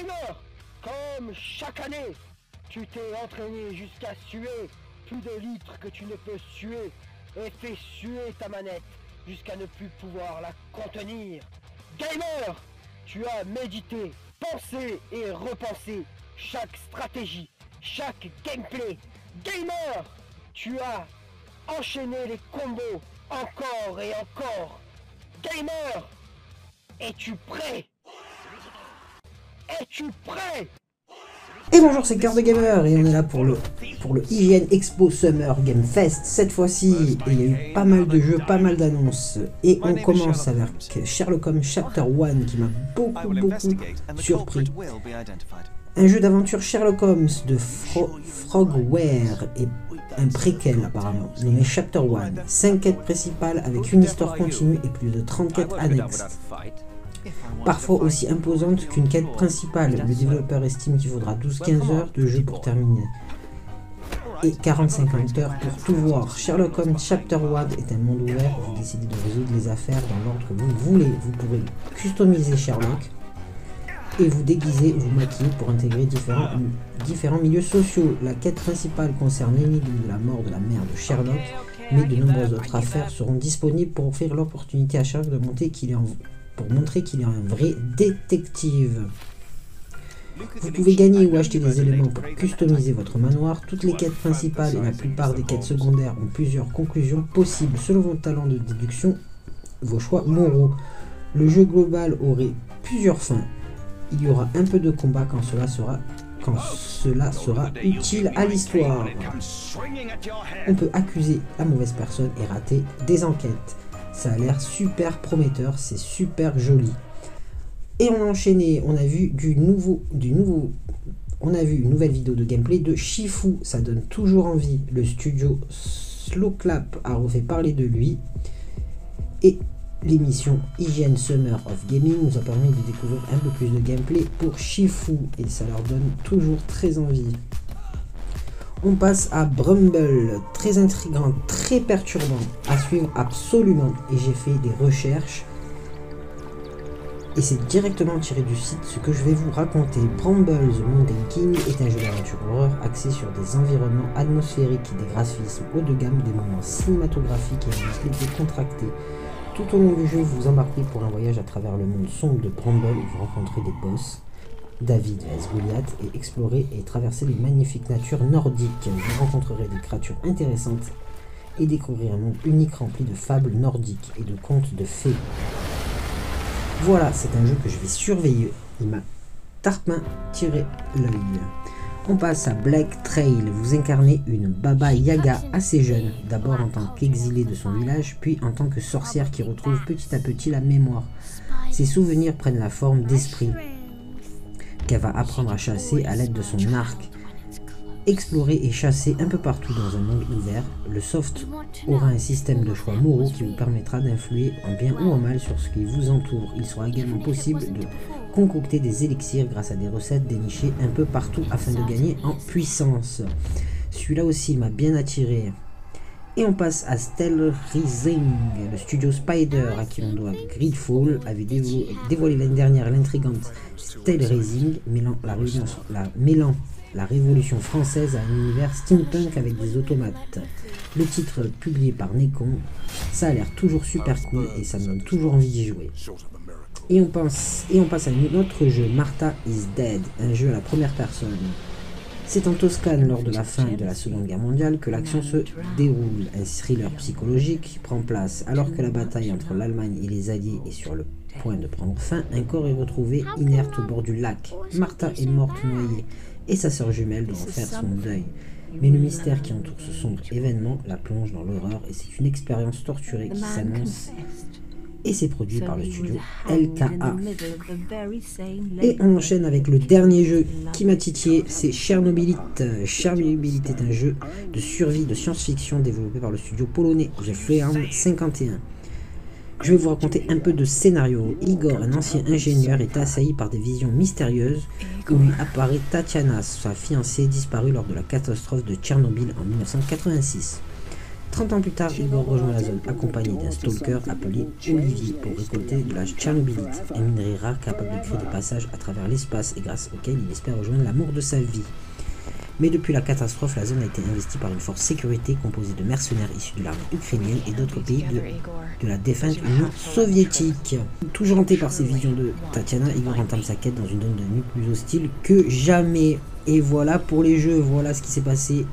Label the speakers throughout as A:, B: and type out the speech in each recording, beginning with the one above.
A: Gamer Comme chaque année, tu t'es entraîné jusqu'à suer plus de litres que tu ne peux suer et fais suer ta manette jusqu'à ne plus pouvoir la contenir. Gamer Tu as médité, pensé et repensé chaque stratégie, chaque gameplay. Gamer Tu as enchaîné les combos encore et encore. Gamer Es-tu prêt?
B: Et bonjour, c'est Cœur de Gamer et on est là pour le, pour le IGN Expo Summer Game Fest. Cette fois-ci, il y a eu pas mal de jeux, pas mal d'annonces. Et on commence avec Sherlock Holmes Chapter 1 qui m'a beaucoup, beaucoup surpris. Un jeu d'aventure Sherlock Holmes de Fro Frogware et un préquel apparemment, nommé Chapter 1. 5 quêtes principales avec une histoire continue et plus de 30 quêtes annexes. Parfois aussi imposante qu'une quête principale. Le développeur estime qu'il faudra 12-15 heures de jeu pour terminer. Et 40-50 heures pour tout voir. Sherlock Holmes Chapter 1 est un monde ouvert vous décidez de résoudre les affaires dans l'ordre que vous voulez. Vous pourrez customiser Sherlock, et vous déguiser ou vous maquiller pour intégrer différents, différents milieux sociaux. La quête principale concerne l'énigme de la mort de la mère de Sherlock, mais de nombreuses autres affaires seront disponibles pour offrir l'opportunité à Sherlock de monter qu'il est en, pour montrer qu'il est un vrai détective. Vous pouvez gagner ou acheter des éléments pour customiser votre manoir. Toutes les quêtes principales et la plupart des quêtes secondaires ont plusieurs conclusions possibles selon vos talents de déduction, vos choix moraux. Le jeu global aurait plusieurs fins il y aura un peu de combat quand cela sera, quand cela sera utile à l'histoire. On peut accuser la mauvaise personne et rater des enquêtes. Ça a l'air super prometteur, c'est super joli. Et on a enchaîné, on a vu du nouveau, du nouveau, on a vu une nouvelle vidéo de gameplay de Shifu, ça donne toujours envie. Le studio Slow Clap a refait parler de lui. Et L'émission Hygiene Summer of Gaming nous a permis de découvrir un peu plus de gameplay pour Shifu et ça leur donne toujours très envie. On passe à Brumble, très intrigant, très perturbant, à suivre absolument. Et j'ai fait des recherches. Et c'est directement tiré du site ce que je vais vous raconter. Brambles Mountain King est un jeu d'aventure horreur axé sur des environnements atmosphériques, des graphismes haut de gamme, des moments cinématographiques et un gameplay décontracté. Tout au long du jeu, vous embarquez pour un voyage à travers le monde sombre de Bramble où vous rencontrez des boss, David vs Goliath, et explorer et traverser les magnifiques natures nordiques. Vous rencontrerez des créatures intéressantes et découvrir un monde unique rempli de fables nordiques et de contes de fées. Voilà, c'est un jeu que je vais surveiller. Il m'a tarpin tiré l'œil. On passe à Black Trail. Vous incarnez une Baba Yaga assez jeune, d'abord en tant qu'exilée de son village, puis en tant que sorcière qui retrouve petit à petit la mémoire. Ses souvenirs prennent la forme d'esprit va apprendre à chasser à l'aide de son arc. Explorer et chasser un peu partout dans un monde ouvert, le soft aura un système de choix moraux qui vous permettra d'influer en bien ou en mal sur ce qui vous entoure. Il sera également possible de concocter des élixirs grâce à des recettes dénichées un peu partout afin de gagner en puissance. Celui-là aussi m'a bien attiré. Et on passe à Stell Rising. Le studio Spider, à qui l'on doit Gridfall, avait dévoilé l'année dernière l'intrigante Stell Rising, mêlant la, révolution française à un univers steampunk avec des automates. Le titre publié par Nekon, ça a l'air toujours super cool et ça me donne toujours envie d'y jouer. Et on, pense, et on passe à un autre jeu, Martha is Dead, un jeu à la première personne. C'est en Toscane, lors de la fin de la Seconde Guerre mondiale, que l'action se déroule. Un thriller psychologique prend place. Alors que la bataille entre l'Allemagne et les Alliés est sur le point de prendre fin, un corps est retrouvé inerte au bord du lac. Martha est morte noyée et sa sœur jumelle doit faire son deuil. Mais le mystère qui entoure ce sombre événement la plonge dans l'horreur et c'est une expérience torturée qui s'annonce et c'est produit par le studio LKA. Et on enchaîne avec le dernier jeu qui m'a titillé, c'est Chernobylite. Chernobylite est un jeu de survie de science-fiction développé par le studio polonais The Freehound 51. Je vais vous raconter un peu de scénario. Igor, un ancien ingénieur, est assailli par des visions mystérieuses où lui apparaît Tatiana, sa fiancée disparue lors de la catastrophe de Tchernobyl en 1986. 30 ans plus tard, Igor rejoint la zone accompagné d'un stalker appelé Olivier pour récolter de la Tchernobylite, un minerai rare capable de créer des passages à travers l'espace et grâce auquel il espère rejoindre l'amour de sa vie. Mais depuis la catastrophe, la zone a été investie par une force sécurité composée de mercenaires issus de l'armée ukrainienne et d'autres pays de, la défunte Union soviétique. Toujours hanté par ses visions de Tatiana, Igor entame sa quête dans une zone devenue plus hostile que jamais. Et voilà pour les jeux, voilà ce qui s'est passé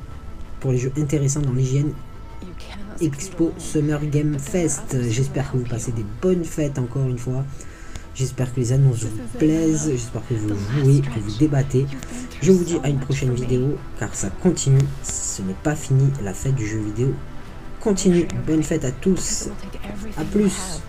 B: pour les jeux intéressants dans l'hygiène Expo Summer Game Fest. J'espère que vous passez des bonnes fêtes encore une fois. J'espère que les annonces vous plaisent, j'espère que vous jouez, que vous débattez. Je vous dis à une prochaine vidéo car ça continue, ce n'est pas fini, la fête du jeu vidéo continue. Bonne fête à tous, à plus